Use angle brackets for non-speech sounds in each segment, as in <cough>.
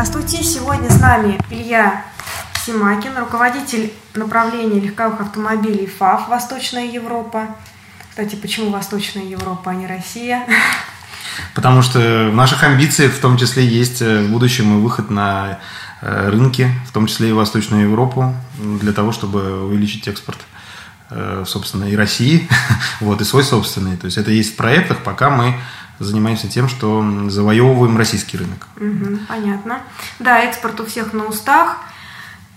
Здравствуйте! Сегодня с нами Илья Симакин, руководитель направления легковых автомобилей ФАФ «Восточная Европа». Кстати, почему Восточная Европа, а не Россия? Потому что в наших амбициях в том числе есть э, в будущем и выход на э, рынки, в том числе и Восточную Европу, для того, чтобы увеличить экспорт э, собственно, и России, <laughs> вот, и свой собственный. То есть это есть в проектах, пока мы занимаемся тем, что завоевываем российский рынок. Угу, понятно. Да, экспорт у всех на устах,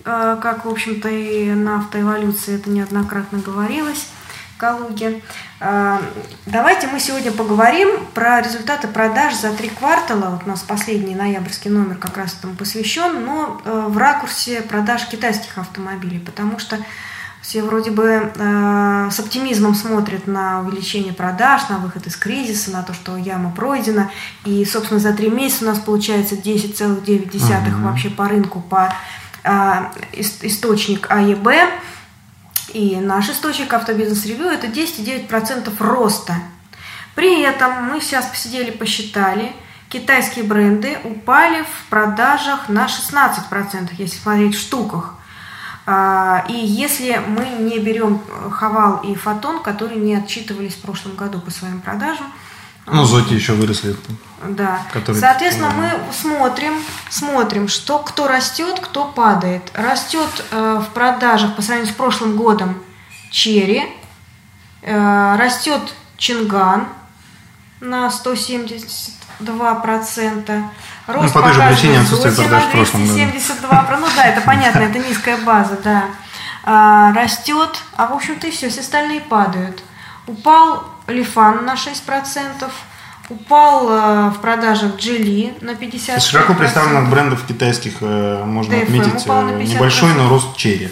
э, как, в общем-то, и на автоэволюции это неоднократно говорилось. Калуге. Э, давайте мы сегодня поговорим про результаты продаж за три квартала. Вот у нас последний ноябрьский номер как раз этому посвящен, но э, в ракурсе продаж китайских автомобилей, потому что все вроде бы э, с оптимизмом смотрят на увеличение продаж, на выход из кризиса, на то, что яма пройдена. И, собственно, за три месяца у нас получается 10,9 угу. вообще по рынку, по э, источник АЕБ. И наш источник автобизнес-ревью это 10,9% роста. При этом мы сейчас посидели, посчитали, китайские бренды упали в продажах на 16%, если смотреть в штуках. А, и если мы не берем Хавал и Фотон, которые не отчитывались в прошлом году по своим продажам, ну, Зоти еще выросли. Да. Которые... Соответственно, мы смотрим, смотрим, что кто растет, кто падает. Растет э, в продажах по сравнению с прошлым годом Черри, э, растет Чинган на 172%. Рост ну, по той же причине отсутствие продаж в прошлом году. 72, ну да, это понятно, это низкая база, да. А, растет, а в общем-то и все, все остальные падают. Упал Лифан на 6%, упал э, в продажах Джили на 50%. Из широко представленных брендов китайских э, можно DFM отметить э, небольшой, но рост Черри,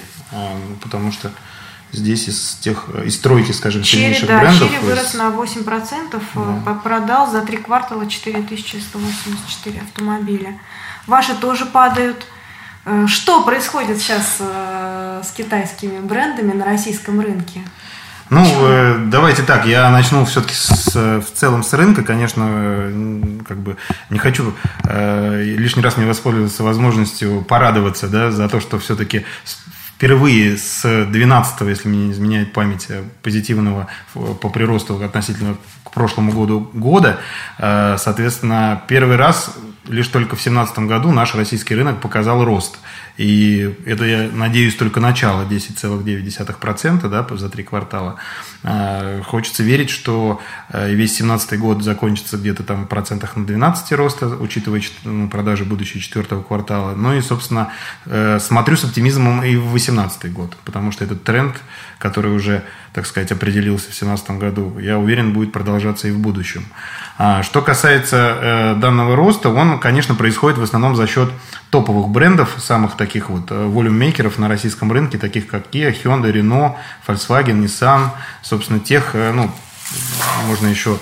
потому что здесь из тех, из тройки, скажем, Черри, сильнейших да, брендов. Черри вырос на 8%, да. продал за три квартала 4184 автомобиля. Ваши тоже падают. Что происходит сейчас с китайскими брендами на российском рынке? Ну, э, давайте так, я начну все-таки с, в целом с рынка. Конечно, э, как бы не хочу э, лишний раз не воспользоваться возможностью порадоваться да, за то, что все-таки впервые с 12 если мне не изменяет память, э, позитивного по приросту относительно к прошлому году года, э, соответственно, первый раз лишь только в 2017 году наш российский рынок показал рост. И это, я надеюсь, только начало 10,9% да, за три квартала. А, хочется верить, что э, весь 2017 год закончится где-то там в процентах на 12 роста, учитывая ну, продажи будущего четвертого квартала. Ну и, собственно, э, смотрю с оптимизмом и в 2018 год, потому что этот тренд, который уже, так сказать, определился в 2017 году, я уверен, будет продолжаться и в будущем. А, что касается э, данного роста, он, конечно, происходит в основном за счет топовых брендов, самых таких вот э, волюммейкеров на российском рынке, таких как Kia, Hyundai, Renault, Volkswagen, Nissan, собственно, тех, э, ну, можно еще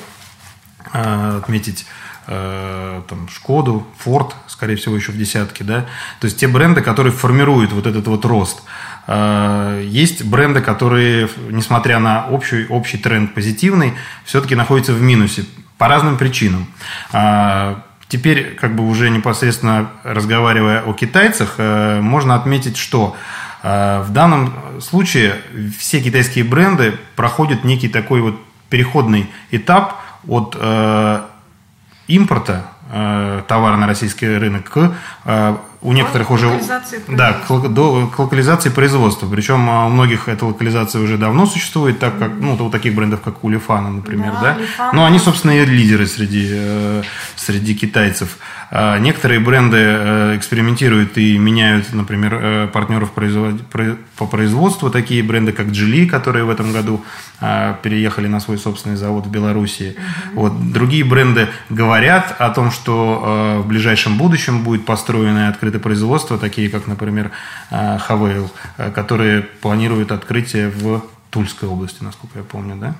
отметить там, Шкоду, Форд, скорее всего, еще в десятке, да, то есть те бренды, которые формируют вот этот вот рост. Есть бренды, которые, несмотря на общий, общий тренд позитивный, все-таки находятся в минусе по разным причинам. А, теперь, как бы уже непосредственно разговаривая о китайцах, э, можно отметить, что э, в данном случае все китайские бренды проходят некий такой вот переходный этап от э, импорта товара на российский рынок к у некоторых уже да, к, до, к локализации производства. Причем а, у многих эта локализация уже давно существует, так как ну, у таких брендов, как у Лифана, например, да. да? Лифана. Но они, собственно, и лидеры среди, э, среди китайцев. А некоторые бренды э, экспериментируют и меняют, например, э, партнеров по производству, такие бренды, как Джили, которые в этом году а, переехали на свой собственный завод в Беларуси. Угу. Вот. Другие бренды говорят о том, что в ближайшем будущем будет построено открытое открытое производство, такие как, например, Хавейл, э, которые планируют открытие в Тульской области, насколько я помню, да?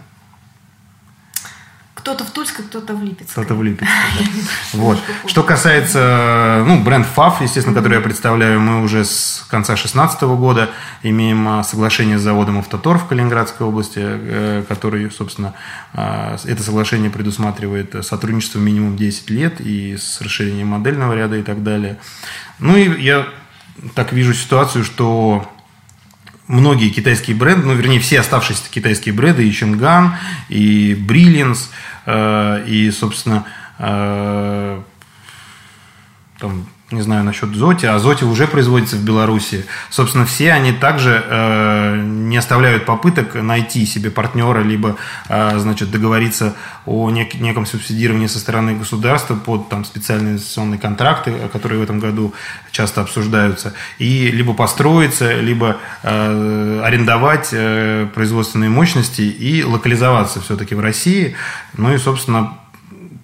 Кто-то в Тульской, кто-то в Липецке. Кто-то в Липецке, <laughs> Вот. Что касается, ну, бренд ФАФ, естественно, который я представляю, мы уже с конца 2016 года имеем а, соглашение с заводом «Автотор» в Калининградской области, э, который, собственно, а, это соглашение предусматривает сотрудничество минимум 10 лет и с расширением модельного ряда и так далее. Ну и я так вижу ситуацию, что многие китайские бренды, ну, вернее, все оставшиеся китайские бренды, и Чинган, и Brilliance, э, и, собственно, э, там, не знаю насчет Зоти, а Зоти уже производится в Беларуси. Собственно, все они также э, не оставляют попыток найти себе партнера, либо, э, значит, договориться о нек- неком субсидировании со стороны государства под там, специальные инвестиционные контракты, которые в этом году часто обсуждаются, и либо построиться, либо э, арендовать э, производственные мощности и локализоваться все-таки в России. Ну и, собственно,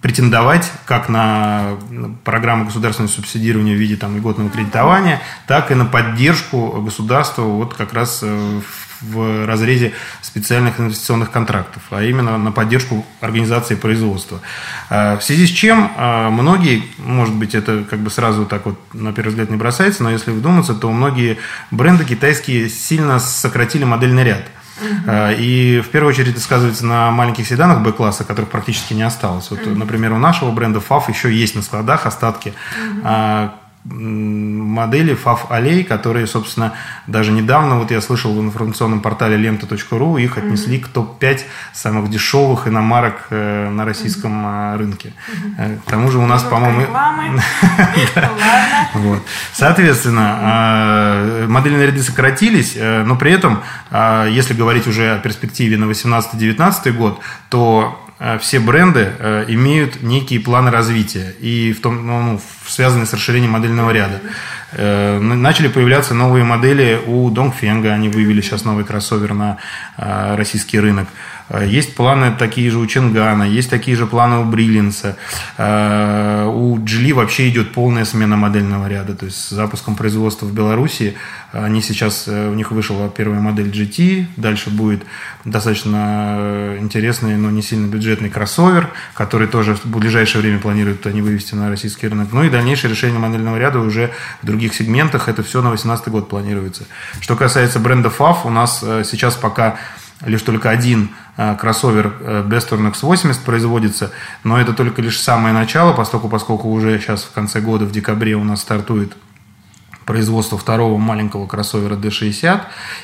претендовать как на программу государственного субсидирования в виде там, льготного кредитования, так и на поддержку государства вот как раз э, в разрезе специальных инвестиционных контрактов, а именно на поддержку организации производства. А, в связи с чем а, многие, может быть, это как бы сразу так вот на первый взгляд не бросается, но если вдуматься, то многие бренды китайские сильно сократили модельный ряд. Угу. И в первую очередь это сказывается на маленьких седанах Б-класса, которых практически не осталось. Вот, например, у нашего бренда FAF еще есть на складах остатки. Угу модели FAF Alley, которые, собственно, даже недавно, вот я слышал в информационном портале лента.ру, их отнесли mm-hmm. к топ-5 самых дешевых иномарок э, на российском mm-hmm. рынке. Mm-hmm. К тому же у нас, по-моему... <laughs> Соответственно, модельные ряды сократились, но при этом, если говорить уже о перспективе на 18-19 год, то Э, все бренды э, имеют некие планы развития, и в том, ну, ну связанные с расширением модельного ряда. Э, начали появляться новые модели у Dongfeng, они вывели сейчас новый кроссовер на российский рынок. Э, есть планы такие же у Чингана, есть такие же планы у Бриллинса. Э, у Джили вообще идет полная смена модельного ряда. То есть с запуском производства в Беларуси они сейчас, э, у них вышла первая модель GT, дальше будет достаточно интересный, но не сильно бюджетный кроссовер, который тоже в ближайшее время планируют они вывести на российский рынок. Ну и дальнейшее решение модельного ряда уже в других сегментах. Это все на 2018 год планируется. Что касается бренда FAF, у нас сейчас пока лишь только один кроссовер э, Bestorn X80 производится, но это только лишь самое начало, поскольку, поскольку уже сейчас в конце года, в декабре у нас стартует производство второго маленького кроссовера D60.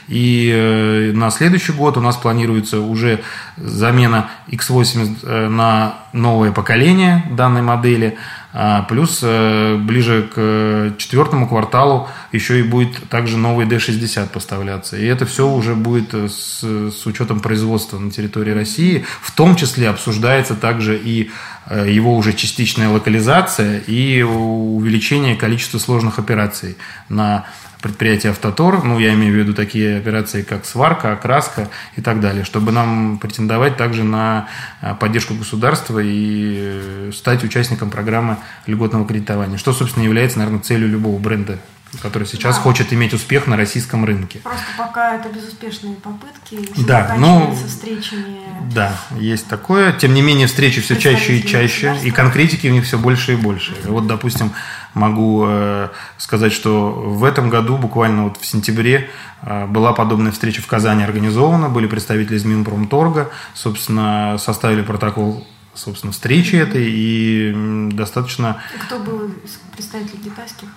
И э, на следующий год у нас планируется уже замена X80 на новое поколение данной модели – а, плюс э, ближе к э, четвертому кварталу еще и будет также новый D60 поставляться. И это все уже будет э, с, с учетом производства на территории России. В том числе обсуждается также и его уже частичная локализация и увеличение количества сложных операций на предприятия «Автотор», ну, я имею в виду такие операции, как сварка, окраска и так далее, чтобы нам претендовать также на а, поддержку государства и э, стать участником программы льготного кредитования, что, собственно, является, наверное, целью любого бренда который сейчас да. хочет иметь успех на российском рынке. Просто пока это безуспешные попытки, да, ну, встречами. Да, есть такое. Тем не менее, встречи все чаще и чаще, и конкретики у них все больше и больше. Вот, допустим, могу э, сказать, что в этом году, буквально вот в сентябре, э, была подобная встреча в Казани организована, были представители из Минпромторга, собственно, составили протокол собственно, встречи этой, и достаточно... Кто был представитель китайских?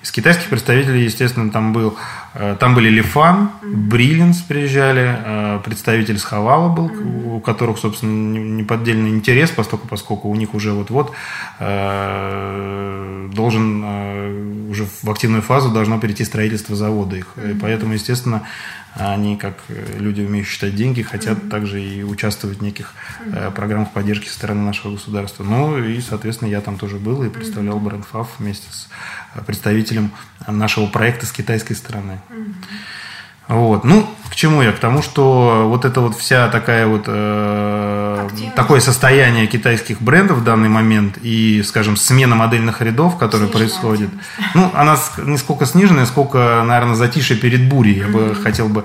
Из китайских представителей, естественно, там был, э, там были Лифан, Бриллинс приезжали, э, представитель Схавала был, у которых, собственно, неподдельный интерес, поскольку, поскольку у них уже вот-вот э, должен уже в активную фазу должно перейти строительство завода их. И поэтому, естественно, они, как люди, умеющие считать деньги, хотят mm-hmm. также и участвовать в неких mm-hmm. программах поддержки со стороны нашего государства. Ну и, соответственно, я там тоже был и представлял mm-hmm. бренд ФАФ вместе с представителем нашего проекта с китайской стороны. Вот. Ну, к чему я? К тому, что вот это вот вся такая вот э, такое состояние китайских брендов в данный момент и, скажем, смена модельных рядов, которые происходит, ну, она не сколько сниженная, сколько, наверное, затише перед бурей. Я mm-hmm. бы хотел бы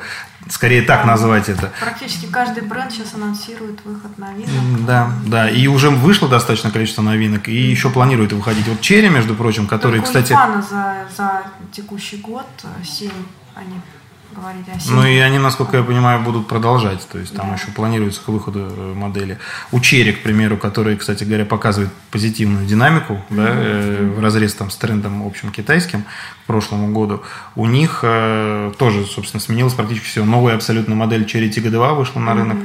скорее так назвать это. Практически каждый бренд сейчас анонсирует выход новинок. Да, да. И уже вышло достаточно количество новинок, и еще планирует выходить. Вот Черри, между прочим, который, Только кстати... за, за текущий год 7 они говорили о 7. Ну и они, насколько я понимаю, будут продолжать. То есть там Да. еще планируется к выходу э, модели. У Черри, к примеру, который, кстати говоря, показывает позитивную динамику да, э, в разрез там, с трендом общим китайским к прошлому году, у них э, тоже, собственно, сменилась практически все. Новая абсолютно модель Cherry Tiggo 2 вышла на рынок,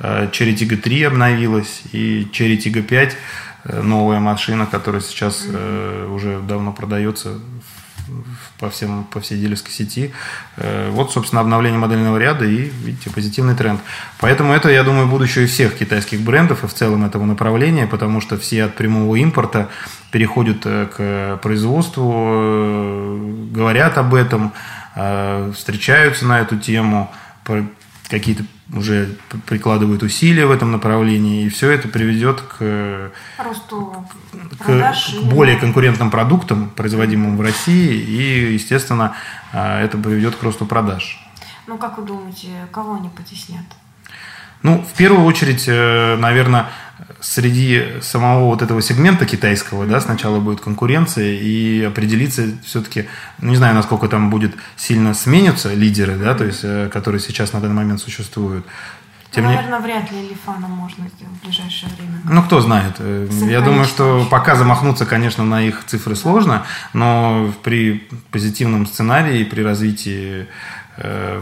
э, Cherry Tiggo 3 обновилась, и Cherry Tiggo 5 э, новая машина, которая сейчас э, уже давно продается по, всем, по всей дилерской сети. Э, Вот, собственно, обновление модельного ряда и, видите, позитивный тренд. Поэтому это, я думаю, будущее всех китайских брендов и в целом этого направления, потому что все от прямого импорта переходят э, к производству, э, говорят об этом, встречаются на эту тему, какие-то уже прикладывают усилия в этом направлении, и все это приведет к Росту к, продаж. к более конкурентным продуктам, производимым в России, и, естественно, а, это приведет к росту продаж. Ну, как вы думаете, кого они потеснят? Ну, в первую очередь, наверное, среди самого вот этого сегмента китайского, да, сначала будет конкуренция и определиться все-таки, ну, не знаю, насколько там будет сильно сменятся лидеры, да, то есть, э, которые сейчас на данный момент существуют. Тем ну, не- наверное, вряд ли Лифана можно сделать в ближайшее время. Ну, кто знает. Э, Я думаю, что пока замахнуться, конечно, на их цифры сложно, но при позитивном сценарии, при развитии э,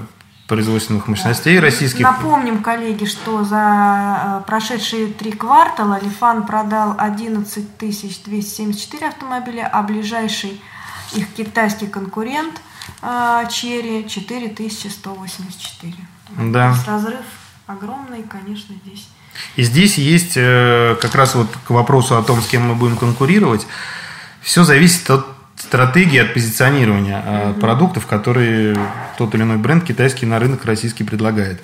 производственных мощностей российских... Напомним, коллеги, что за э, прошедшие три квартала Лифан продал 11 274 автомобиля, а ближайший их китайский конкурент э, Черри 4184. Да. То разрыв огромный, конечно, здесь. И здесь есть э, как раз вот к вопросу о том, с кем мы будем конкурировать, все зависит от стратегии, от позиционирования э, продуктов, которые тот или иной бренд китайский на рынок российский предлагает.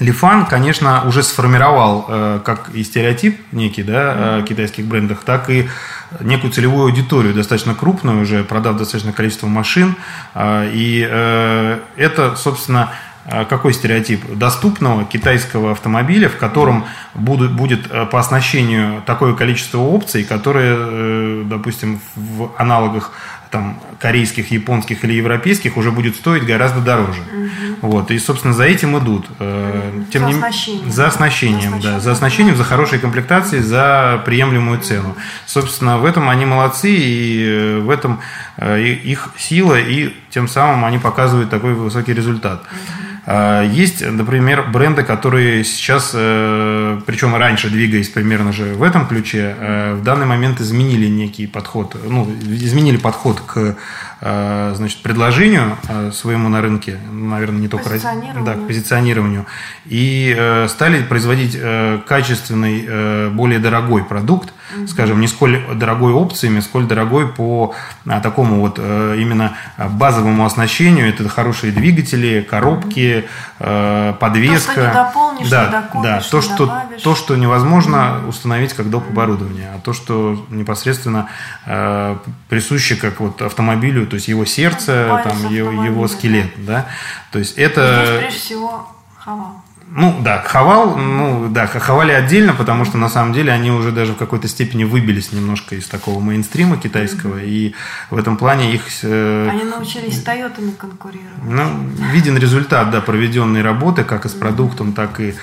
Лифан, конечно, уже сформировал э, как и стереотип некий да, о китайских брендах, так и некую целевую аудиторию, достаточно крупную, уже продав достаточное количество машин. Э, и э, это, собственно, э, какой стереотип? Доступного китайского автомобиля, в котором будут, будет э, по оснащению такое количество опций, которые, э, допустим, в аналогах там, корейских, японских или европейских уже будет стоить гораздо дороже. Вот, и, собственно, за этим идут. Э, За не- оснащением. За оснащением, За да. За оснащением, за хорошей комплектацией, за приемлемую цену. Собственно, в этом они молодцы, и в этом их сила, и тем самым они показывают такой высокий результат. А, Есть, например, бренды, которые сейчас, э, причем раньше двигаясь примерно же в этом ключе, э, в данный момент изменили некий подход, ну, изменили подход к значит, предложению э, своему на рынке, наверное, не только Позиционированию. да, к позиционированию, и э, стали производить э, качественный, э, более дорогой продукт, скажем, не сколь дорогой опциями, сколь дорогой по а, такому вот э, именно базовому оснащению. Это хорошие двигатели, коробки, э, подвеска. не дополнишь, да, не докупишь, да, то, что, добавишь. то, что невозможно установить как доп. оборудование, а то, что непосредственно э, присуще как вот автомобилю, то есть его сердце, там, его, его скелет, да. То есть Здесь, это... прежде всего, Хавал. Ну да, хавал, ну да, хавали отдельно, потому что на самом деле они уже даже в какой-то степени выбились немножко из такого мейнстрима китайского, и в этом плане их э, Они научились с Тойотами конкурировать. ну, виден результат да, проведенной работы, как и с продуктом, так и,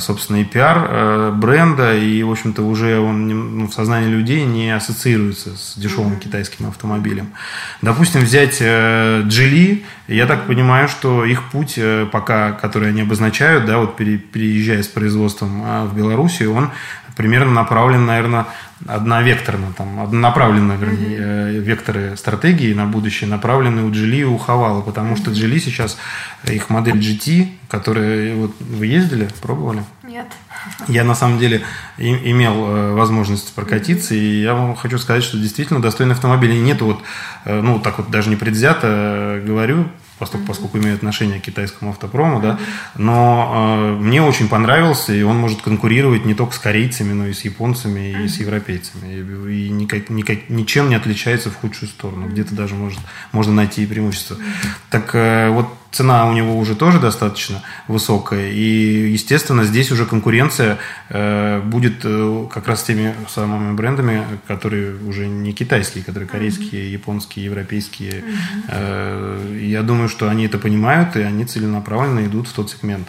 собственно, и пиар э, бренда. И, в общем-то, уже он ну, в сознании людей не ассоциируется с дешевым китайским автомобилем. Допустим, взять э, Geely, я так понимаю, что их путь э, пока, который они обозначают, да, вот пере- переезжая с производством а, в Белоруссию, он примерно направлен, наверное, одновекторно, там, однонаправленно, вернее, э, векторы стратегии на будущее направлены у Geely и у Хавала, потому что Geely сейчас, э, их модель GT, которая, вот, вы ездили, пробовали? Нет. Я на самом деле и- имел э, возможность прокатиться, и я вам хочу сказать, что действительно достойный автомобиль. И нету вот, э, ну, так вот даже не предвзято э, говорю, поскольку, поскольку имею отношение к китайскому автопрому, да, но э, мне очень понравился, и он может конкурировать не только с корейцами, но и с японцами, и с европейцами. И, и никак, никак- ничем не отличается в худшую сторону. Где-то даже может, можно найти и преимущество. Так э, вот цена у него уже тоже достаточно высокая, и, естественно, здесь уже конкуренция э, будет э, как раз с теми самыми брендами, которые уже не китайские, которые корейские, японские, европейские. Э, я думаю, что они это понимают, и они целенаправленно идут в тот сегмент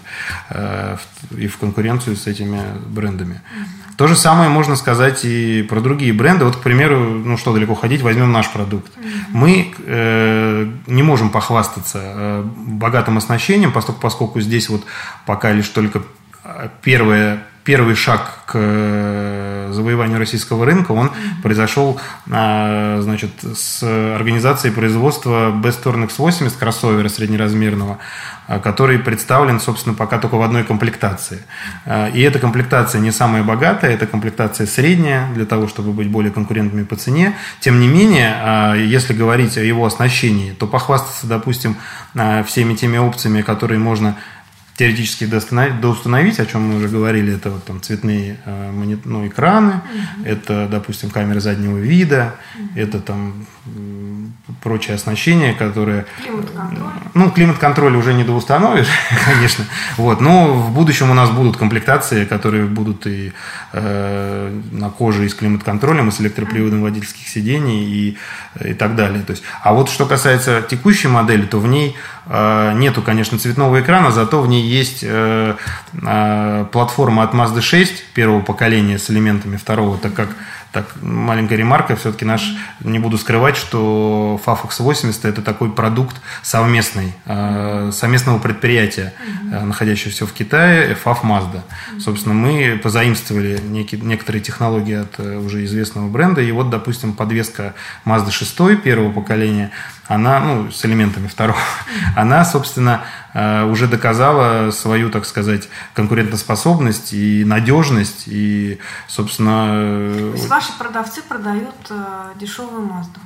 и в конкуренцию с этими брендами. То же самое можно сказать и про другие бренды. Вот, к примеру, ну что далеко ходить, возьмем наш продукт. Мы э, не можем похвастаться э, богатым оснащением, поскольку, поскольку здесь вот пока лишь только э, первое первый шаг к э, завоеванию российского рынка, он произошел а, значит, с организацией производства Best Turn X80 кроссовера среднеразмерного, а, который представлен, собственно, пока только в одной комплектации. А, и эта комплектация не самая богатая, это комплектация средняя, для того, чтобы быть более конкурентными по цене. Тем не менее, если говорить о его оснащении, то похвастаться, допустим, всеми теми опциями, которые можно теоретически доустановить, о чем мы уже говорили, это вот там цветные э, ну, экраны, угу. это, допустим, камеры заднего вида, угу. это там прочее оснащение, которое... Климат-контроль. Ну, климат-контроль уже не доустановишь, <laughs> конечно. Вот. Но в будущем у нас будут комплектации, которые будут и э, на коже и с климат-контролем, и с электроприводом водительских сидений и, и так далее. То есть, а вот что касается текущей модели, то в ней э, нету, конечно, цветного экрана, зато в ней есть э, э, платформа от Mazda 6 первого поколения с элементами второго, так как так, маленькая ремарка, все-таки наш, не буду скрывать, что FAFX 80 это такой продукт совместный, э, совместного предприятия, э, находящегося в Китае, FAF Mazda. Собственно, мы позаимствовали некие, некоторые технологии от э, уже известного бренда, и вот, допустим, подвеска Mazda 6 первого поколения, она, ну, с элементами второго, <laughs> она, собственно, Э, уже доказала свою, так сказать, конкурентоспособность и надежность. И, собственно... То есть ваши продавцы продают э, дешевую Мазду?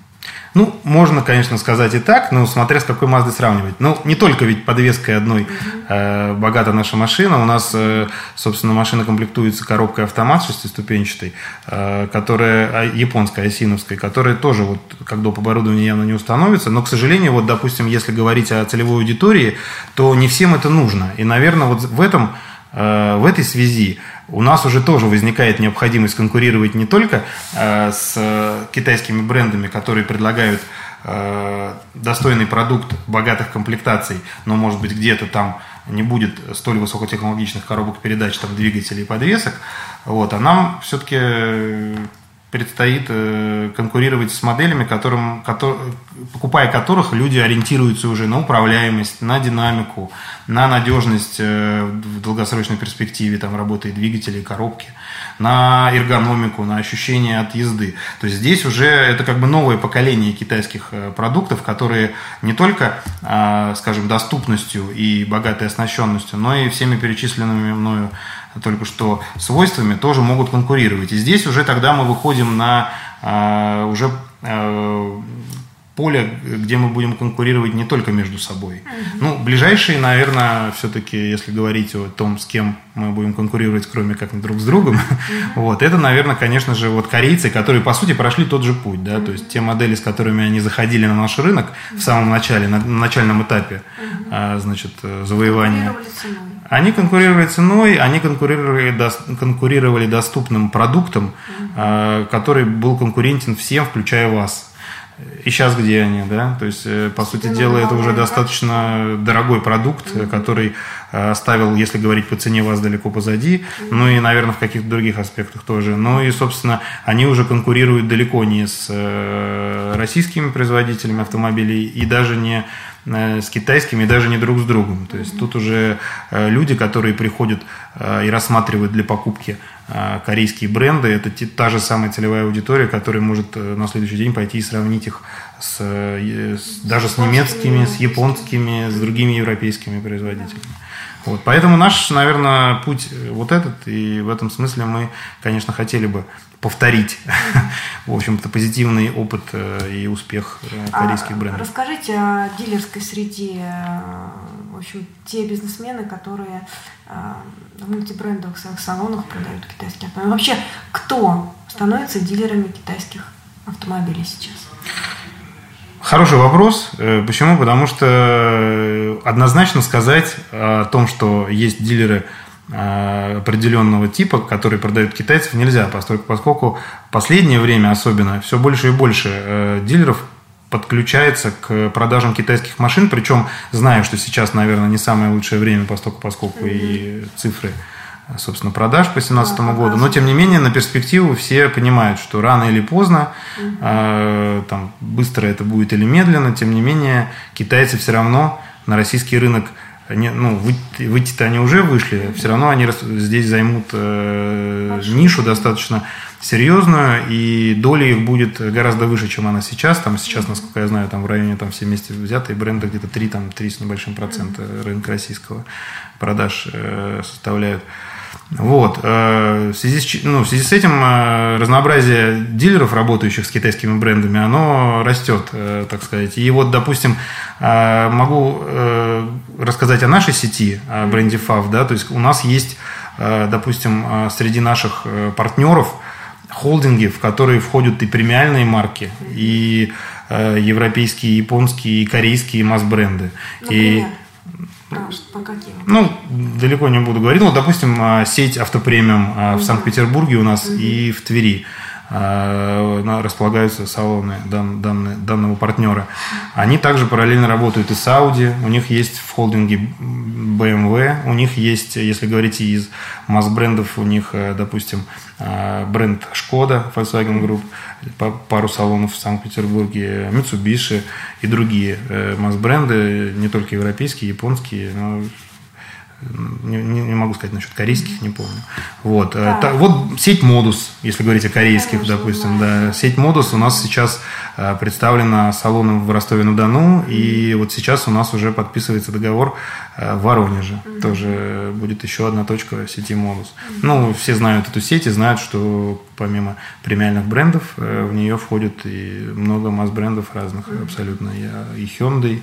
Ну, можно, конечно, сказать и так, но смотря с какой Маздой сравнивать. Ну, не только ведь подвеской одной э, богата наша машина. У нас, э, собственно, машина комплектуется коробкой автомат шестиступенчатой, э, которая а, японская, осиновская, которая тоже вот как доп. оборудование явно не установится. Но, к сожалению, вот, допустим, если говорить о целевой аудитории, то не всем это нужно. И, наверное, вот в этом э, в этой связи у нас уже тоже возникает необходимость конкурировать не только э, с китайскими брендами, которые предлагают э, достойный продукт богатых комплектаций, но, может быть, где-то там не будет столь высокотехнологичных коробок передач, там, двигателей и подвесок, вот, а нам все-таки предстоит э, конкурировать с моделями, которым, который, покупая которых люди ориентируются уже на управляемость, на динамику, на надежность э, в долгосрочной перспективе там, работы двигателей, коробки, на эргономику, на ощущение от езды. То есть здесь уже это как бы новое поколение китайских э, продуктов, которые не только, а, скажем, доступностью и богатой оснащенностью, но и всеми перечисленными мною только что свойствами тоже могут конкурировать. И здесь уже тогда мы выходим на э, уже э, поле, где мы будем конкурировать не только между собой. Ну, ближайшие, наверное, все-таки, если говорить о том, с кем мы будем конкурировать, кроме как друг с другом, вот, это, наверное, конечно же, вот корейцы, которые, по сути, прошли тот же путь, да, то есть те модели, с которыми они заходили на наш рынок в самом начале, на, на начальном этапе, а, значит, завоевания. Они конкурировали ценой, они конкурировали, конкурировали доступным продуктом, uh-huh. который был конкурентен всем, включая вас. И сейчас где они, да? То есть, э, по сути дела, это уже достаточно дорогой продукт, который э, оставил, если говорить по цене, вас далеко позади. Ну и, наверное, в каких-то других аспектах тоже. Ну и, собственно, они уже конкурируют далеко не с э, российскими производителями автомобилей и даже не с китайскими, даже не друг с другом. То есть тут уже люди, которые приходят и рассматривают для покупки корейские бренды, это та же самая целевая аудитория, которая может э, на следующий день пойти и сравнить их с, э, с, даже с немецкими, с японскими, с другими европейскими производителями. Вот, поэтому наш, наверное, путь вот этот, и в этом смысле мы, конечно, хотели бы повторить, <laughs> в общем-то, позитивный опыт э, и успех а корейских брендов. Расскажите о дилерской среде, в общем, те бизнесмены, которые в мультибрендовых салонах продают китайские автомобили. Вообще, кто становится дилерами китайских автомобилей сейчас? Хороший вопрос. Почему? Потому что однозначно сказать о том, что есть дилеры определенного типа, которые продают китайцев, нельзя, поскольку, поскольку последнее время особенно все больше и больше дилеров подключается к продажам китайских машин, причем знаю, что сейчас, наверное, не самое лучшее время, поскольку, поскольку mm-hmm. и цифры собственно, продаж по 2017 да, году. Но, тем не менее, на перспективу все понимают, что рано или поздно, угу. э, там, быстро это будет или медленно, тем не менее, китайцы все равно на российский рынок не, ну, выйти, выйти-то они уже вышли, все равно они здесь займут э, нишу достаточно серьезную, и доля их будет гораздо выше, чем она сейчас. Там сейчас, насколько я знаю, там в районе там все вместе взятые бренды где-то 3, там 3 с небольшим процента рынка российского продаж э, составляют. Вот. Э, в связи, с, ну, в связи с этим э, разнообразие дилеров, работающих с китайскими брендами, оно растет, э, так сказать. И вот, допустим, могу рассказать о нашей сети, о бренде FAV. Да? То есть у нас есть, допустим, среди наших партнеров – холдинги, в которые входят и премиальные марки, и европейские, японские, и корейские масс-бренды. И а, по каким? Ну, далеко не буду говорить. Ну, допустим, а, сеть автопремиум а, в Санкт-Петербурге у нас угу. и в Твери. Э, располагаются салоны дан, данные, данного партнера. Они также параллельно работают и с Audi, у них есть в холдинге BMW, у них есть, если говорить из масс-брендов, у них, э, допустим, э, бренд Шкода, Volkswagen Group, пару салонов в Санкт-Петербурге, Mitsubishi и другие масс-бренды, не только европейские, японские, но не, не, могу сказать насчет корейских, не помню. Вот, да. Та, вот сеть Модус, если говорить о корейских, Конечно, допустим, да. да. Сеть Модус у нас сейчас э, представлена салоном в Ростове-на-Дону, mm-hmm. и вот сейчас у нас уже подписывается договор э, в Воронеже. Mm-hmm. Тоже будет еще одна точка сети Модус. Mm-hmm. Ну, все знают эту сеть и знают, что помимо премиальных брендов э, в нее входит и много масс-брендов разных mm-hmm. абсолютно. И Hyundai,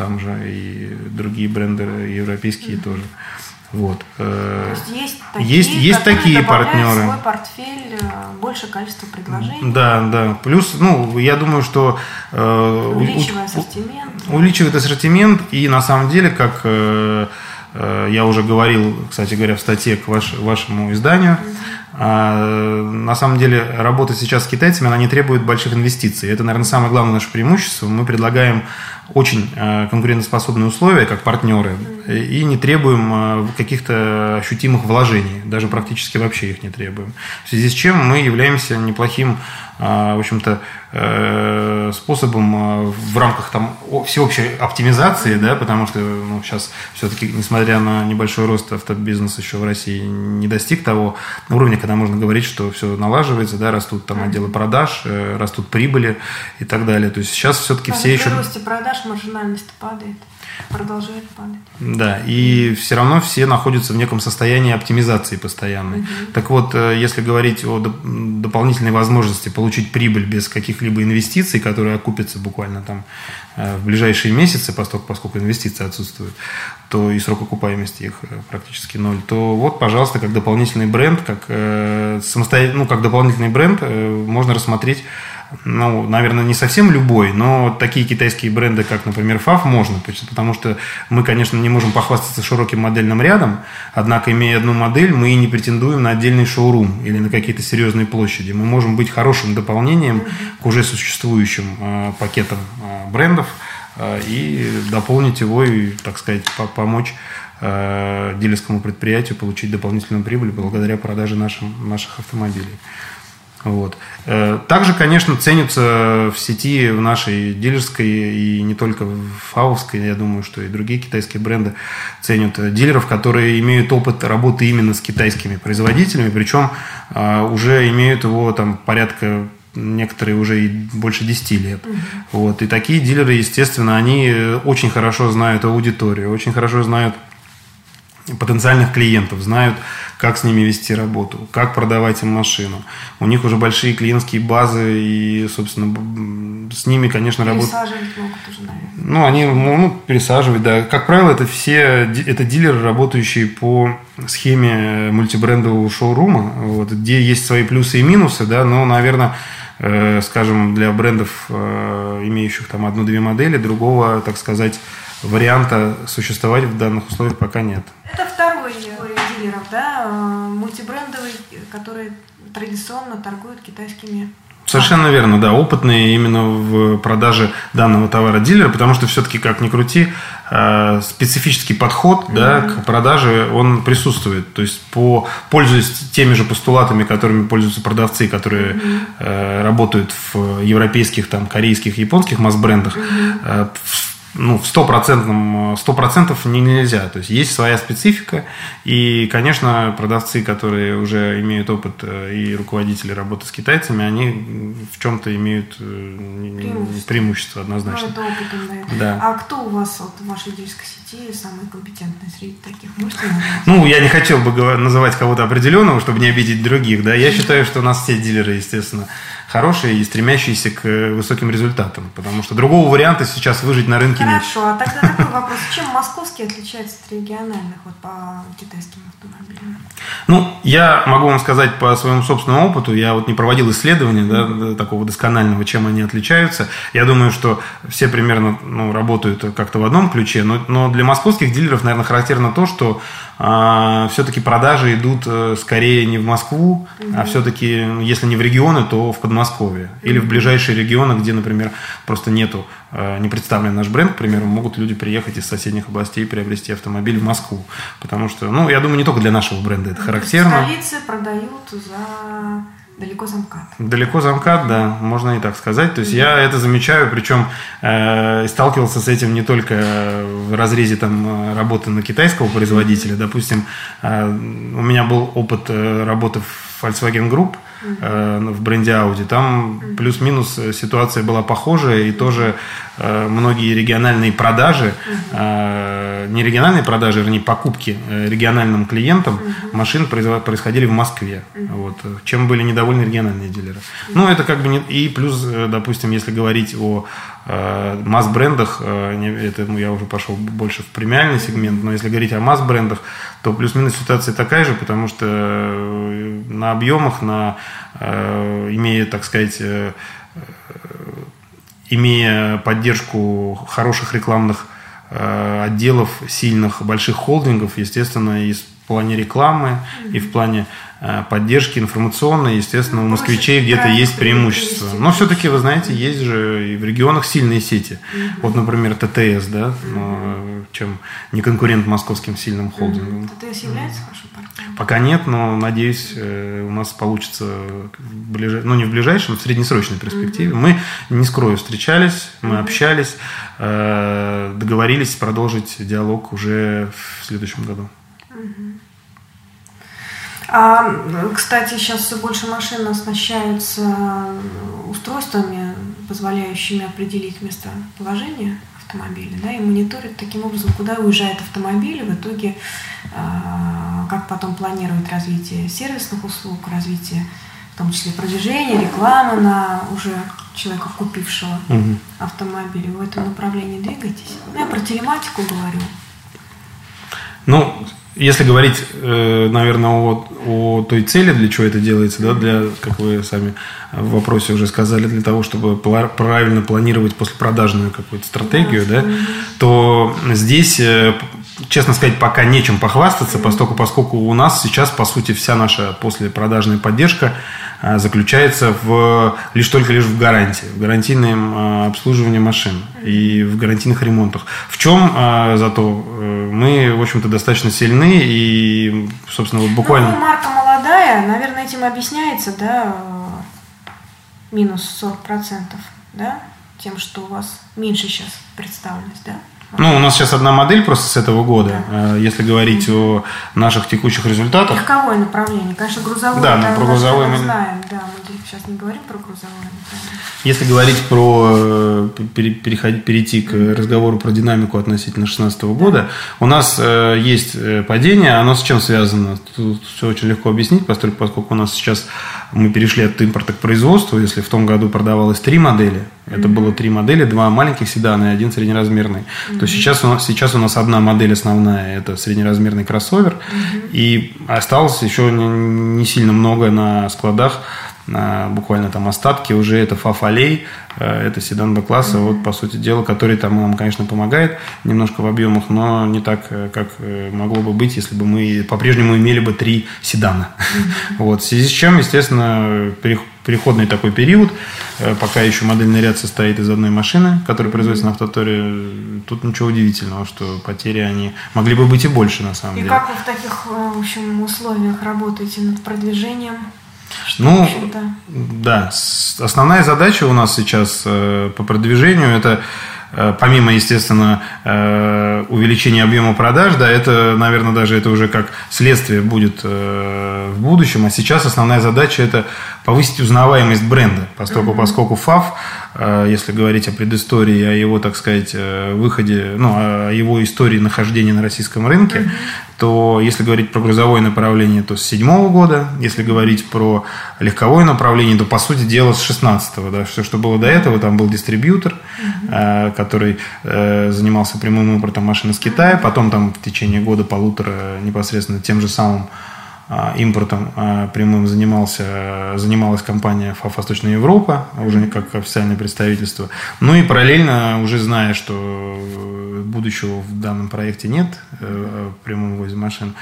там же и другие бренды европейские mm-hmm. тоже. Вот. Э, То есть есть такие, есть, есть такие партнеры. свой портфель э, больше количество предложений. Да, да. Плюс, ну, я думаю, что э, увеличивая ассортимент. Увеличивает ассортимент и на самом деле, как э, я уже говорил, кстати говоря, в статье к ваш, вашему изданию, mm-hmm. На самом деле работа сейчас с китайцами, она не требует больших инвестиций. Это, наверное, самое главное наше преимущество. Мы предлагаем очень э, конкурентоспособные условия как партнеры и не требуем э, каких-то ощутимых вложений, даже практически вообще их не требуем. В связи с чем мы являемся неплохим, в общем-то, способом в рамках там всеобщей оптимизации, да, потому что ну, сейчас все-таки, несмотря на небольшой рост автобизнес еще в России не достиг того уровня, когда можно говорить, что все налаживается, да, растут там отделы продаж, растут прибыли и так далее. То есть сейчас все-таки все еще... росте продаж маржинальность падает, продолжает падать. Да, и все равно все находятся в неком состоянии оптимизации постоянной. Угу. Так вот, э, если говорить о дополнительной возможности получить прибыль без каких-либо инвестиций, которые окупятся буквально там э, в ближайшие месяцы, поскольку, поскольку инвестиции отсутствуют, то и срок окупаемости их э, практически ноль, то вот, пожалуйста, как дополнительный бренд, как, э, самостоятельный, ну, как дополнительный бренд э, можно рассмотреть ну, наверное, не совсем любой, но такие китайские бренды, как, например, FAF, можно, потому что мы, конечно, не можем похвастаться широким модельным рядом, однако, имея одну модель, мы и не претендуем на отдельный шоурум или на какие-то серьезные площади. Мы можем быть хорошим дополнением к уже существующим э, пакетам э, брендов э, и дополнить его и, так сказать, помочь э, дилерскому предприятию получить дополнительную прибыль благодаря продаже нашим, наших автомобилей. Вот. Э, также, конечно, ценятся в сети, в нашей дилерской и не только в фаусской, я думаю, что и другие китайские бренды ценят дилеров, которые имеют опыт работы именно с китайскими производителями, причем э, уже имеют его там порядка некоторые уже и больше 10 лет. Вот. И такие дилеры, естественно, они очень хорошо знают аудиторию, очень хорошо знают потенциальных клиентов, знают, как с ними вести работу, как продавать им машину. У них уже большие клиентские базы, и, собственно, с ними, конечно, работать... могут уже, наверное. Ну, они ну, пересаживать, да. Как правило, это все, это дилеры, работающие по схеме мультибрендового шоурума, вот, где есть свои плюсы и минусы, да, но, наверное, э, скажем, для брендов, э, имеющих там одну-две модели, другого, так сказать, варианта существовать в данных условиях пока нет. Это второй дилеров, да, мультибрендовый, который традиционно торгует китайскими Совершенно верно, да, опытные именно в продаже данного товара дилера, потому что все-таки, как ни крути, э, специфический подход да, к продаже, он присутствует. То есть, по, пользуясь теми же постулатами, которыми пользуются продавцы, которые mm-hmm. э, работают в европейских, там, корейских, японских масс-брендах, mm-hmm. Э, ну, в стопроцентном, сто процентов не нельзя. То есть есть своя специфика, и, конечно, продавцы, которые уже имеют опыт э, и руководители работы с китайцами, они в чем-то имеют э, преимущество, преимущество однозначно. Ну, это опытом, да. да. А кто у вас вот, в вашей дилерской сети самый компетентный среди таких? Можете Ну, я не хотел бы называть кого-то определенного, чтобы не обидеть других, да. Я считаю, что у нас все дилеры, естественно, хорошие и стремящиеся к э, высоким результатам, потому что другого варианта сейчас выжить на рынке Хорошо, а тогда такой вопрос. Чем московские отличаются от региональных вот, по китайским автомобилям? Ну, я могу вам сказать по своему собственному опыту, я вот не проводил исследования да, такого досконального, чем они отличаются. Я думаю, что все примерно ну, работают как-то в одном ключе, но, но для московских дилеров, наверное, характерно то, что а, все-таки продажи идут э, скорее не в Москву, угу. а все-таки, если не в регионы, то в Подмосковье. Или в ближайшие регионы, где, например, просто нету, э, не представлен наш бренд, к примеру, могут люди приехать из соседних областей и приобрести автомобиль в Москву. Потому что, ну, я думаю, не только для нашего бренда это характерно. В столице продают за Далеко замкат. Далеко замкат, да, можно и так сказать. То есть mm-hmm. я это замечаю, причем э, сталкивался с этим не только в разрезе там работы на китайского производителя. Допустим, э, у меня был опыт э, работы в Volkswagen Group э, в бренде Audi. Там плюс-минус ситуация была похожая, и тоже э, многие региональные продажи, э, не региональные продажи, вернее, покупки э, региональным клиентам машин происходили в Москве. Вот, чем были недовольны региональные дилеры. Ну, это как бы не... И плюс, э, допустим, если говорить о э, масс-брендах, э, это ну, я уже пошел больше в премиальный сегмент, но если говорить о масс-брендах, то плюс-минус ситуация такая же, потому что э, на объемах, на, э, имея, так сказать, э, имея поддержку хороших рекламных отделов, сильных, больших холдингов, естественно, и в плане рекламы, и в плане Э, поддержки информационной, естественно, у москвичей где-то есть преимущество. Но все-таки, вы знаете, есть же и в регионах сильные сети. Вот, например, ТТС, да, но, чем не конкурент московским сильным холдингам. ТТС является вашим партнером? Пока нет, но надеюсь, э, у нас получится, в ближ... ну не в ближайшем, в среднесрочной перспективе. Мы, не скрою, встречались, мы общались, э, договорились продолжить диалог уже в следующем году. А, кстати, сейчас все больше машин оснащаются устройствами, позволяющими определить местоположение автомобиля, да, и мониторят таким образом, куда уезжает автомобиль, и в итоге а, как потом планирует развитие сервисных услуг, развитие в том числе продвижения, рекламы на уже человека, купившего угу. автомобиль. Вы в этом направлении двигаетесь? Ну, я про телематику говорю. Ну, если говорить, э, наверное, о, о той цели, для чего это делается, да, для, как вы сами в вопросе уже сказали, для того, чтобы правильно планировать послепродажную какую-то стратегию, да, то здесь, э, честно сказать, пока нечем похвастаться, поскольку, поскольку у нас сейчас, по сути, вся наша послепродажная поддержка а, заключается в, лишь только лишь в гарантии, в гарантийном а, обслуживании машин и в гарантийных ремонтах. В чем а, зато э, мы, в общем-то, достаточно сильны и, собственно, вот буквально... Ну, марка молодая, наверное, этим объясняется, да, минус 40%, да, тем, что у вас меньше сейчас представленность, да? Ну, у нас сейчас одна модель просто с этого года. Да. Э, если говорить о наших текущих результатах. Легковое направление, конечно, грузовое. Да, но про грузовое мы знаем. Да, мы сейчас не говорим про грузовое направление. Если говорить про э, переходить, перейти к разговору про динамику относительно 2016 года, у нас э, есть падение. Оно с чем связано? Тут все очень легко объяснить, поскольку у нас сейчас мы перешли от импорта к производству. Если в том году продавалось три модели, это mm-hmm. было три модели, два маленьких седана и один среднеразмерный. Mm-hmm. То сейчас у, нас, сейчас у нас одна модель основная, это среднеразмерный кроссовер. Mm-hmm. И осталось еще не, не сильно много на складах буквально там остатки, уже это фафалей, это седан Б-класса, mm-hmm. вот по сути дела, который там нам, конечно, помогает немножко в объемах, но не так, как могло бы быть, если бы мы по-прежнему имели бы три седана. Mm-hmm. <laughs> Вот, в связи с чем, естественно, переходный такой период, пока еще модельный ряд состоит из одной машины, которая производится на автоторе, тут ничего удивительного, что потери они могли бы быть и больше на самом и деле. И как вы в таких, в общем, условиях работаете над продвижением? Что, ну, да, основная задача у нас сейчас э, по продвижению это э, помимо, естественно, э, увеличения объема продаж, да, это, наверное, даже это уже как следствие будет в будущем, а сейчас основная задача это повысить узнаваемость бренда, поскольку, mm-hmm. поскольку ФАФ, если говорить о предыстории, о его, так сказать, выходе, ну, о его истории нахождения на российском рынке, то если говорить про грузовое направление, то с седьмого года, если говорить про легковое направление, то по сути дела с 16 да, все, что было до этого, там был дистрибьютор, mm-hmm. который э, занимался прямым импортом машин из Китая, потом там в течение года-полутора непосредственно тем же самым а, импортом а, прямым занимался, занималась компания ФАФ Восточная Европа, уже как официальное представительство. Ну и параллельно, уже зная, что будущего в данном проекте нет, э, прямом ввозе машин,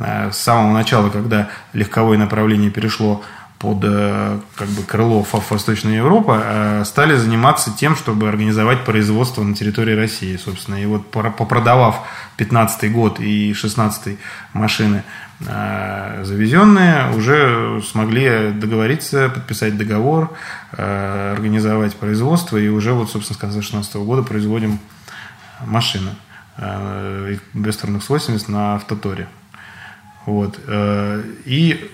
а, с самого начала, когда легковое направление перешло под э, как бы, крыло ФАФ Восточная Европа, стали заниматься тем, чтобы организовать производство на территории России, собственно. И вот попродавав 15 год и 16 машины Э, завезенные уже смогли договориться, подписать договор, э, организовать производство, и уже вот, собственно, с конца 2016 года производим машины Вестерн X80 на автоторе. Вот. И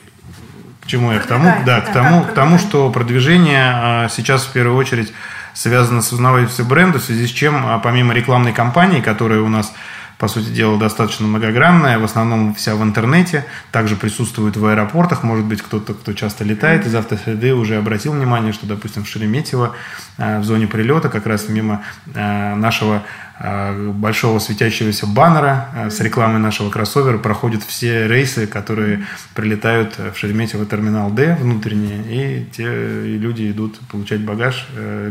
к чему я? К тому, да, к тому, к тому, что продвижение сейчас в первую очередь связано с узнаваемостью бренда, в связи с чем, помимо рекламной кампании, которая у нас по сути дела, достаточно многогранная, в основном вся в интернете, также присутствует в аэропортах, может быть, кто-то, кто часто летает из автосреды, уже обратил внимание, что, допустим, в Шереметьево э, в зоне прилета как раз мимо э, нашего э, большого светящегося баннера с рекламой нашего кроссовера проходят все рейсы, которые прилетают в Шереметьево терминал D внутренние, и те люди идут получать багаж,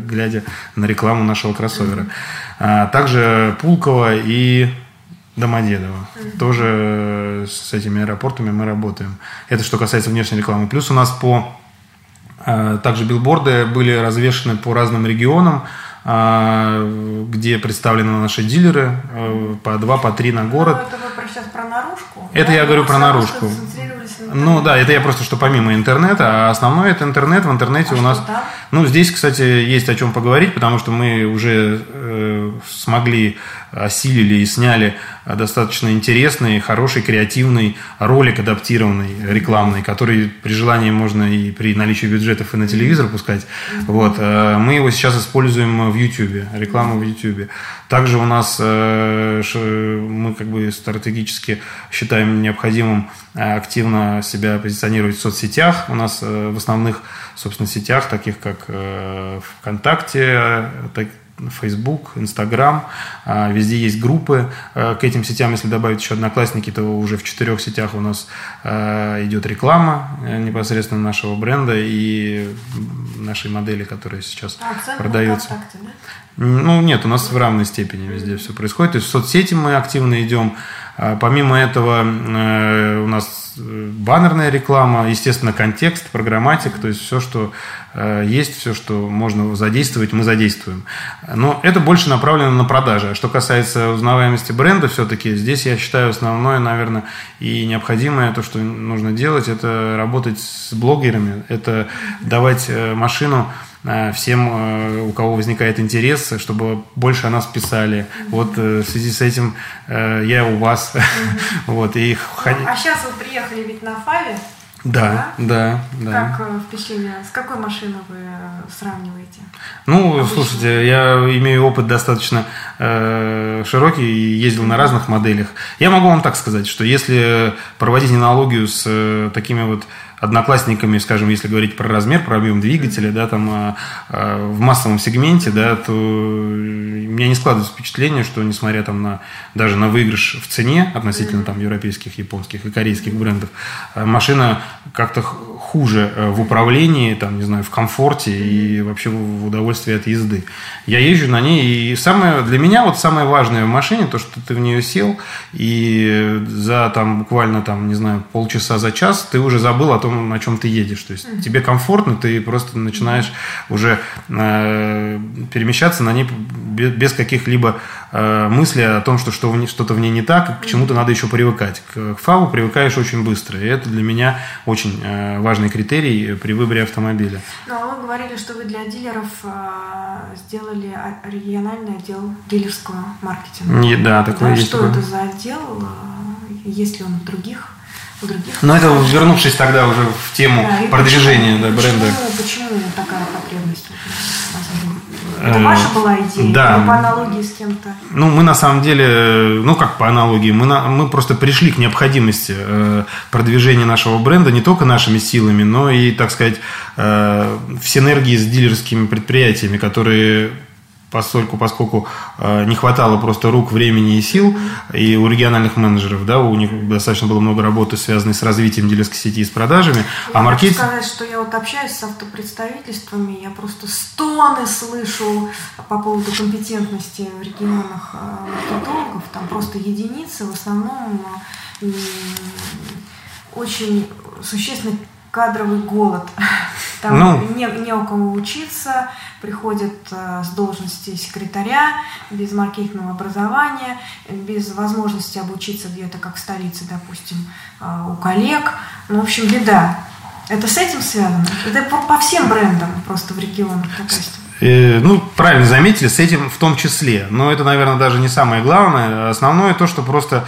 глядя на рекламу нашего кроссовера. Также Пулково и Домодедово. Mm-hmm. Тоже э, с этими аэропортами мы работаем. Это что касается внешней рекламы. Плюс у нас по э, также билборды были развешены по разным регионам, э, где представлены наши дилеры по два, по три на город. Ну, это вы сейчас про наружку? Это да? я говорю про наружку. Ну да, это я просто что помимо интернета, а основное это интернет. В интернете а у нас, там? ну здесь, кстати, есть о чем поговорить, потому что мы уже э, смогли осилили и сняли достаточно интересный, хороший, креативный ролик адаптированный, рекламный, который при желании можно и при наличии бюджетов и на телевизор пускать. Вот. Э, мы его сейчас используем в YouTube, рекламу в YouTube. Также у нас э, мы как бы стратегически считаем необходимым э, активно себя позиционировать в соцсетях. У нас в основных, собственно, сетях, таких как ВКонтакте, Facebook, Instagram, а, везде есть группы а, к этим сетям. Если добавить еще одноклассники, то уже в четырех сетях у нас а, идет реклама э, непосредственно нашего бренда и нашей модели, которая сейчас а, продается. ВКонтакте, да? Ну, нет, у нас в равной степени везде все происходит. То есть в соцсети мы активно идем. Помимо этого э, у нас э, баннерная реклама, естественно, контекст, программатик, то есть все, что Э, есть все, что можно задействовать, мы задействуем. Но это больше направлено на продажи. А что касается узнаваемости бренда, все-таки здесь я считаю основное, наверное, и необходимое, то, что нужно делать, это работать с блогерами, это давать машину всем, у кого возникает интерес, чтобы больше о нас писали. Вот в связи с этим я у вас. <laughs> вот, и... А сейчас вы приехали ведь на Фаве, да, да, да. Как э, впечатление? С какой машиной вы э, сравниваете? Ну, Обычно? слушайте, я имею опыт достаточно э, широкий и ездил на разных моделях. Я могу вам так сказать, что если проводить аналогию с э, такими вот одноклассниками, скажем, если говорить про размер, про объем двигателя, да, там э, э, в массовом сегменте, да, то меня не складывается впечатление, что несмотря там на даже на выигрыш в цене относительно там европейских, японских и корейских брендов, э, машина как-то хуже э, в управлении, там, не знаю, в комфорте и вообще в удовольствии от езды. Я езжу на ней, и самое, для меня вот самое важное в машине, то, что ты в нее сел, и за там буквально там, не знаю, полчаса за час ты уже забыл о том, на чем ты едешь. То есть mm-hmm. тебе комфортно, ты просто начинаешь уже э, перемещаться на ней без, без каких-либо э, мыслей о том, что, что что-то в ней не так, к чему-то надо еще привыкать. К, к ФАВу привыкаешь очень быстро, и это для меня очень э, важный критерий при выборе автомобиля. Ну, а вы говорили, что вы для дилеров э, сделали региональный отдел дилерского маркетинга. Не, да, такое да, есть. Что такое. это за отдел? Есть ли он в других других. Но это вернувшись тогда уже в тему да, продвижения почему, да, бренда. Почему, почему такая потребность? Это э, ваша была идея? Да. по аналогии с кем-то? Ну, мы на самом деле, ну как по аналогии, мы, на, мы просто пришли к необходимости э, продвижения нашего бренда не только нашими силами, но и, так сказать, э, в синергии с дилерскими предприятиями, которые поскольку, поскольку э, не хватало просто рук, времени и сил, и у региональных менеджеров, да, у них достаточно было много работы, связанной с развитием дилерской сети и с продажами. Я а маркетинг... хочу сказать, что я вот общаюсь с автопредставительствами, я просто стоны слышу по поводу компетентности в регионах э, маркетологов, там просто единицы, в основном э, очень существенный кадровый голод. Там ну, не, не у кого учиться, приходят э, с должности секретаря, без маркетингового образования, без возможности обучиться где-то, как в столице, допустим, э, у коллег. Ну, в общем, беда. Это с этим связано? Это по, по всем брендам просто в регионах такая э, ну, правильно заметили, с этим в том числе. Но это, наверное, даже не самое главное. Основное то, что просто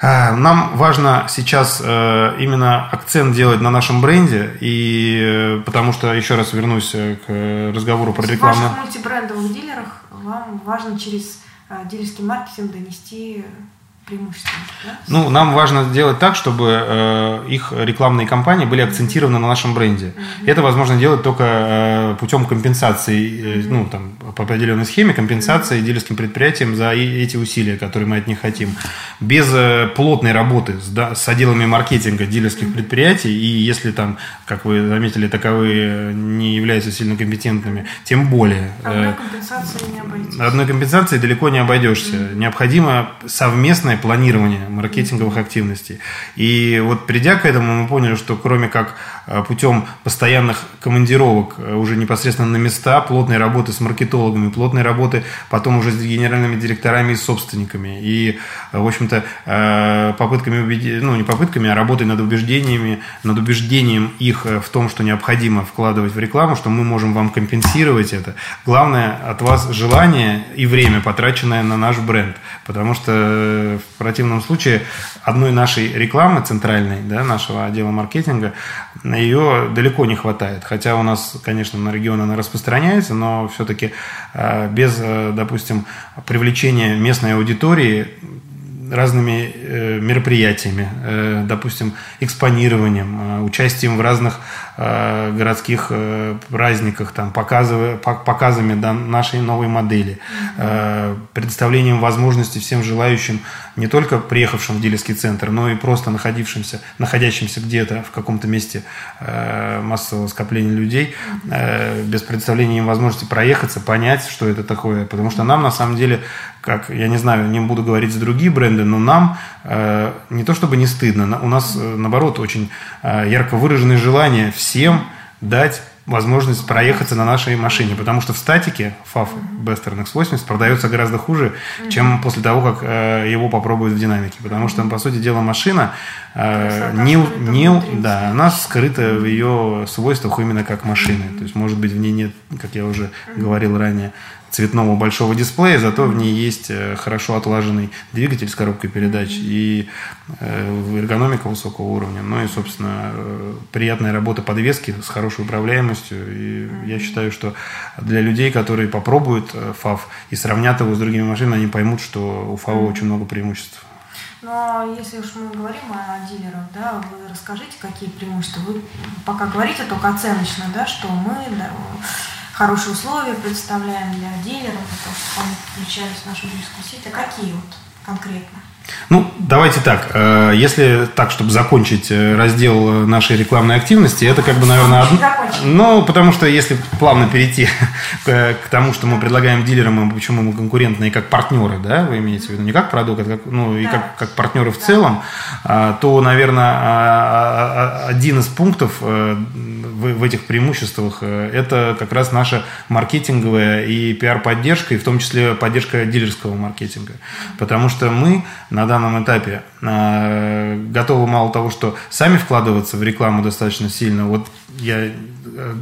нам важно сейчас э, именно акцент делать на нашем бренде, и э, потому что, еще раз вернусь э, к разговору про рекламу. В ваших мультибрендовых дилерах вам важно через дилерский маркетинг донести Да? Ну, нам важно сделать так, чтобы э, их рекламные кампании были акцентированы на нашем бренде. Mm-hmm. Это возможно делать только э, путем компенсации, э, ну, там, по определенной схеме, компенсации mm-hmm. дилерским предприятиям за эти усилия, которые мы от них хотим. Без э, плотной работы с, да, с отделами маркетинга дилерских mm-hmm. предприятий, и если там, как вы заметили, таковые не являются сильно компетентными, тем более. Одной э, компенсацией не обойдешься. Одной компенсацией далеко не обойдешься. Mm-hmm. Необходимо совместное планирования маркетинговых активностей. И вот придя к этому, мы поняли, что кроме как путем постоянных командировок э, уже непосредственно на места, плотной работы с маркетологами, плотной работы потом уже с генеральными директорами и собственниками. И, э, в общем-то, попытками, убеди... ну, не попытками, а работой над убеждениями, над убеждением их в том, что необходимо вкладывать в рекламу, что мы можем вам компенсировать это. Главное от вас желание и время, потраченное на наш бренд. Потому что в противном случае одной нашей рекламы центральной, да, нашего отдела маркетинга, ее далеко не хватает. Хотя у нас, конечно, на регион она распространяется, но все-таки э, без, э, допустим, привлечения местной аудитории разными э, мероприятиями, э, допустим, экспонированием, участием в разных городских праздниках, там, показами нашей новой модели, предоставлением возможности всем желающим, не только приехавшим в дилерский центр, но и просто находившимся, находящимся где-то в каком-то месте э, массового скопления людей, э, без предоставления им возможности проехаться, понять, что это такое. Потому что нам, на самом деле, как, я не знаю, не буду говорить за другие бренды, но нам э, не то чтобы не стыдно, у нас, э, наоборот, очень э, ярко выраженное желание всем дать возможность проехаться на нашей машине, потому что в статике FAF Bester NX80 продается гораздо хуже, чем после того, как э, его попробуют в динамике, потому что, по сути дела, машина э, не, не, да, она скрыта в ее свойствах именно как машины, то есть, может быть, в ней нет, как я уже говорил ранее, цветного большого дисплея, зато в ней есть э, хорошо отлаженный двигатель с коробкой передач и э, эргономика высокого уровня, ну и, собственно, э, приятная работа подвески с хорошей управляемостью. И я считаю, что для людей, которые попробуют ФАВ и сравнят его с другими машинами, они поймут, что у ФАВ очень много преимуществ. Но если уж мы говорим о дилерах, да, вы расскажите, какие преимущества. Вы пока говорите только оценочно, да, что мы да, хорошие условия предоставляем для дилеров, для того, чтобы они подключались в нашу сеть. А какие вот конкретно? Ну, давайте так. Э, если так, чтобы закончить э, раздел нашей рекламной активности, это как бы, наверное, одно... Ну, потому что если плавно перейти <laughs> к, тому, что мы предлагаем дилерам, и почему мы конкурентные как партнеры, да, вы имеете в виду, не как продукт, а как, ну, и как, как партнеры в целом, а, то, наверное, а, а, один из пунктов э, в, в этих преимуществах это как раз наша маркетинговая и пиар-поддержка, и в том числе поддержка дилерского маркетинга. Потому что мы на данном этапе э, готовы мало того, что сами вкладываться в рекламу достаточно сильно. Вот я э,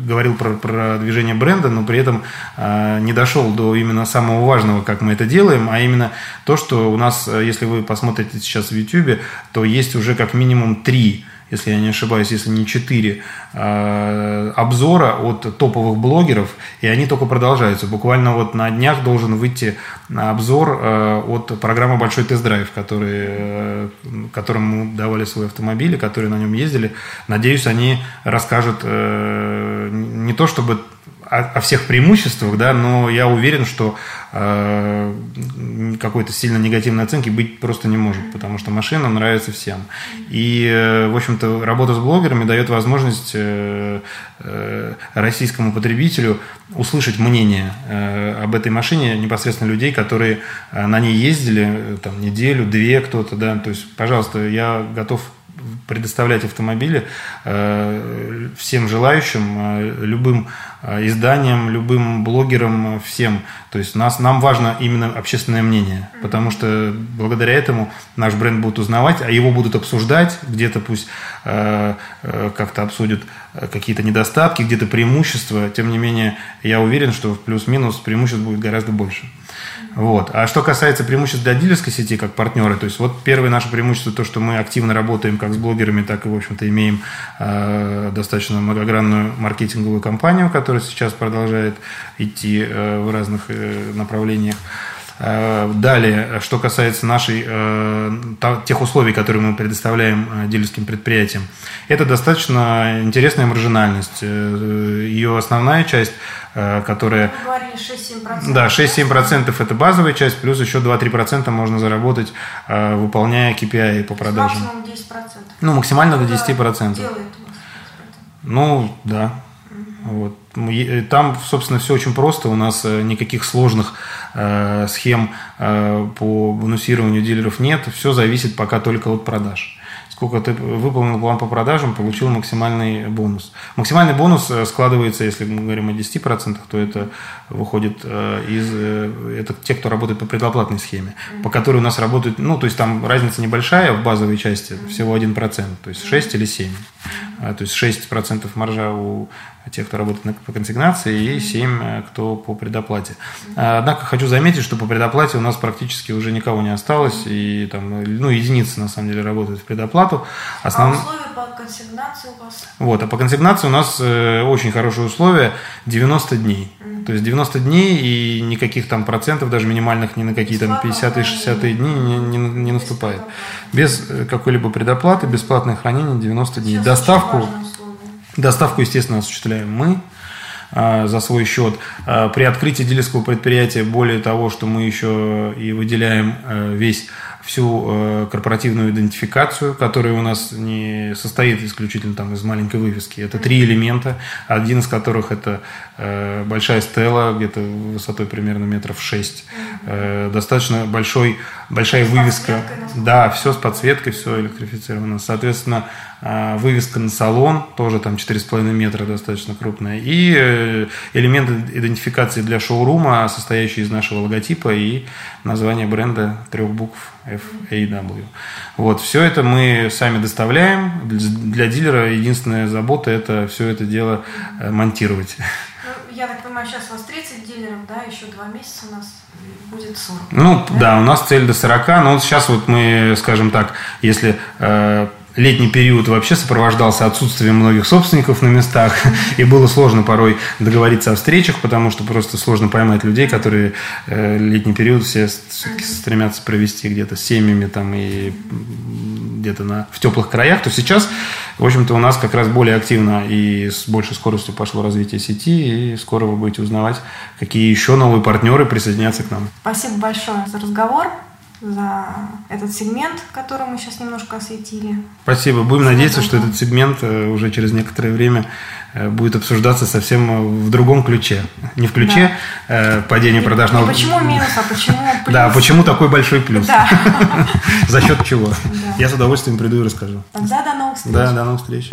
говорил про, про движение бренда, но при этом э, не дошел до именно самого важного, как мы это делаем, а именно то, что у нас, если вы посмотрите сейчас в YouTube, то есть уже как минимум три если я не ошибаюсь, если не четыре э, обзора от топовых блогеров, и они только продолжаются. Буквально вот на днях должен выйти обзор э, от программы «Большой тест-драйв», который, э, которым мы давали свой автомобиль, которые на нем ездили. Надеюсь, они расскажут не то, чтобы о, о всех преимуществах, да, но я уверен, что э, какой-то сильно негативной оценки быть просто не может, потому что машина нравится всем. И, э, в общем-то, работа с блогерами дает возможность э, э, российскому потребителю услышать мнение э, об этой машине непосредственно людей, которые э, на ней ездили э, там неделю, две кто-то, да, то есть, пожалуйста, я готов предоставлять автомобили э, всем желающим, э, любым э, изданиям, любым блогерам, всем. То есть нас, нам важно именно общественное мнение, потому что благодаря этому наш бренд будут узнавать, а его будут обсуждать, где-то пусть как-то обсудят какие-то недостатки, где-то преимущества. Тем не менее, я уверен, что в плюс-минус преимуществ будет гораздо больше. Вот. А что касается преимуществ для дилерской сети как партнеры, то есть вот первое наше преимущество то, что мы активно работаем как с блогерами, так и, в общем-то, имеем э, достаточно многогранную маркетинговую кампанию, которая сейчас продолжает идти э, в разных э, направлениях. Э, далее, что касается нашей, э, тех условий, которые мы предоставляем э, дилерским предприятиям, это достаточно интересная маржинальность. Ее основная часть, говорили 6-7%. Да, 6-7% это базовая часть, плюс еще 2-3% можно заработать, выполняя KPI по продажам. Максимум 10%. Ну, максимально до 10%. Делает ну, да. Вот. Там, собственно, все очень просто. У нас никаких сложных Э, схем э, по бонусированию дилеров нет. Все зависит пока только от продаж. Сколько ты выполнил план по продажам, получил максимальный бонус. Максимальный бонус э, складывается, если мы говорим о 10%, то это выходит из... Это те, кто работает по предоплатной схеме, по которой у нас работают... Ну, то есть там разница небольшая в базовой части, всего 1%, то есть 6 или 7. То есть 6% маржа у те, кто работает по консигнации, и 7, э, кто по предоплате. А, однако хочу заметить, что по предоплате у нас практически уже никого не осталось, и там, ну, единицы на самом деле работают в предоплату. Основ... А условия по консигнации у вас? Вот, а по консигнации у нас э, очень хорошие условия, 90 дней. То есть 90 дней и никаких там процентов, даже минимальных ни на какие там 50 60 дни не, не, не наступает. Без э, какой-либо предоплаты, бесплатное хранение 90 дней. Доставку Доставку, естественно, осуществляем мы а, за свой счет. А, при открытии дилерского предприятия, более того, что мы еще и выделяем а, весь всю э, корпоративную идентификацию, которая у нас не состоит исключительно там из маленькой вывески. Это три элемента, один из которых это э, большая стела, где-то высотой примерно метров шесть, э, достаточно большой, большая вывеска. Да, все с подсветкой, все электрифицировано. Соответственно, вывеска на салон, тоже там 4,5 метра, достаточно крупная. И элемент идентификации для шоурума, состоящий из нашего логотипа и названия бренда трех букв FAW. Вот, все это мы сами доставляем. Для дилера единственная забота – это все это дело э, монтировать. Ну, я так понимаю, сейчас у вас 30 дилеров, да, еще два месяца у нас будет 40. Ну, да, да у нас цель до 40, но вот сейчас вот мы, скажем так, если э, летний период вообще сопровождался отсутствием многих собственников на местах, <laughs> и было сложно порой договориться о встречах, потому что просто сложно поймать людей, которые э, летний период все стремятся провести где-то с семьями там и где-то на, в теплых краях, то сейчас, в общем-то, у нас как раз более активно и с большей скоростью пошло развитие сети, и скоро вы будете узнавать, какие еще новые партнеры присоединятся к нам. Спасибо большое за разговор за этот сегмент, который мы сейчас немножко осветили. Спасибо. Будем Всего надеяться, что этот сегмент э, уже через некоторое время э, будет обсуждаться совсем э, в другом ключе. Не в ключе да. падения продаж. Но... Почему <laughs> минус, а почему плюс? Да, почему такой большой плюс? Да. <laughs> За счет чего? Я с удовольствием приду и расскажу. Тогда до новых встреч. Да, до новых встреч.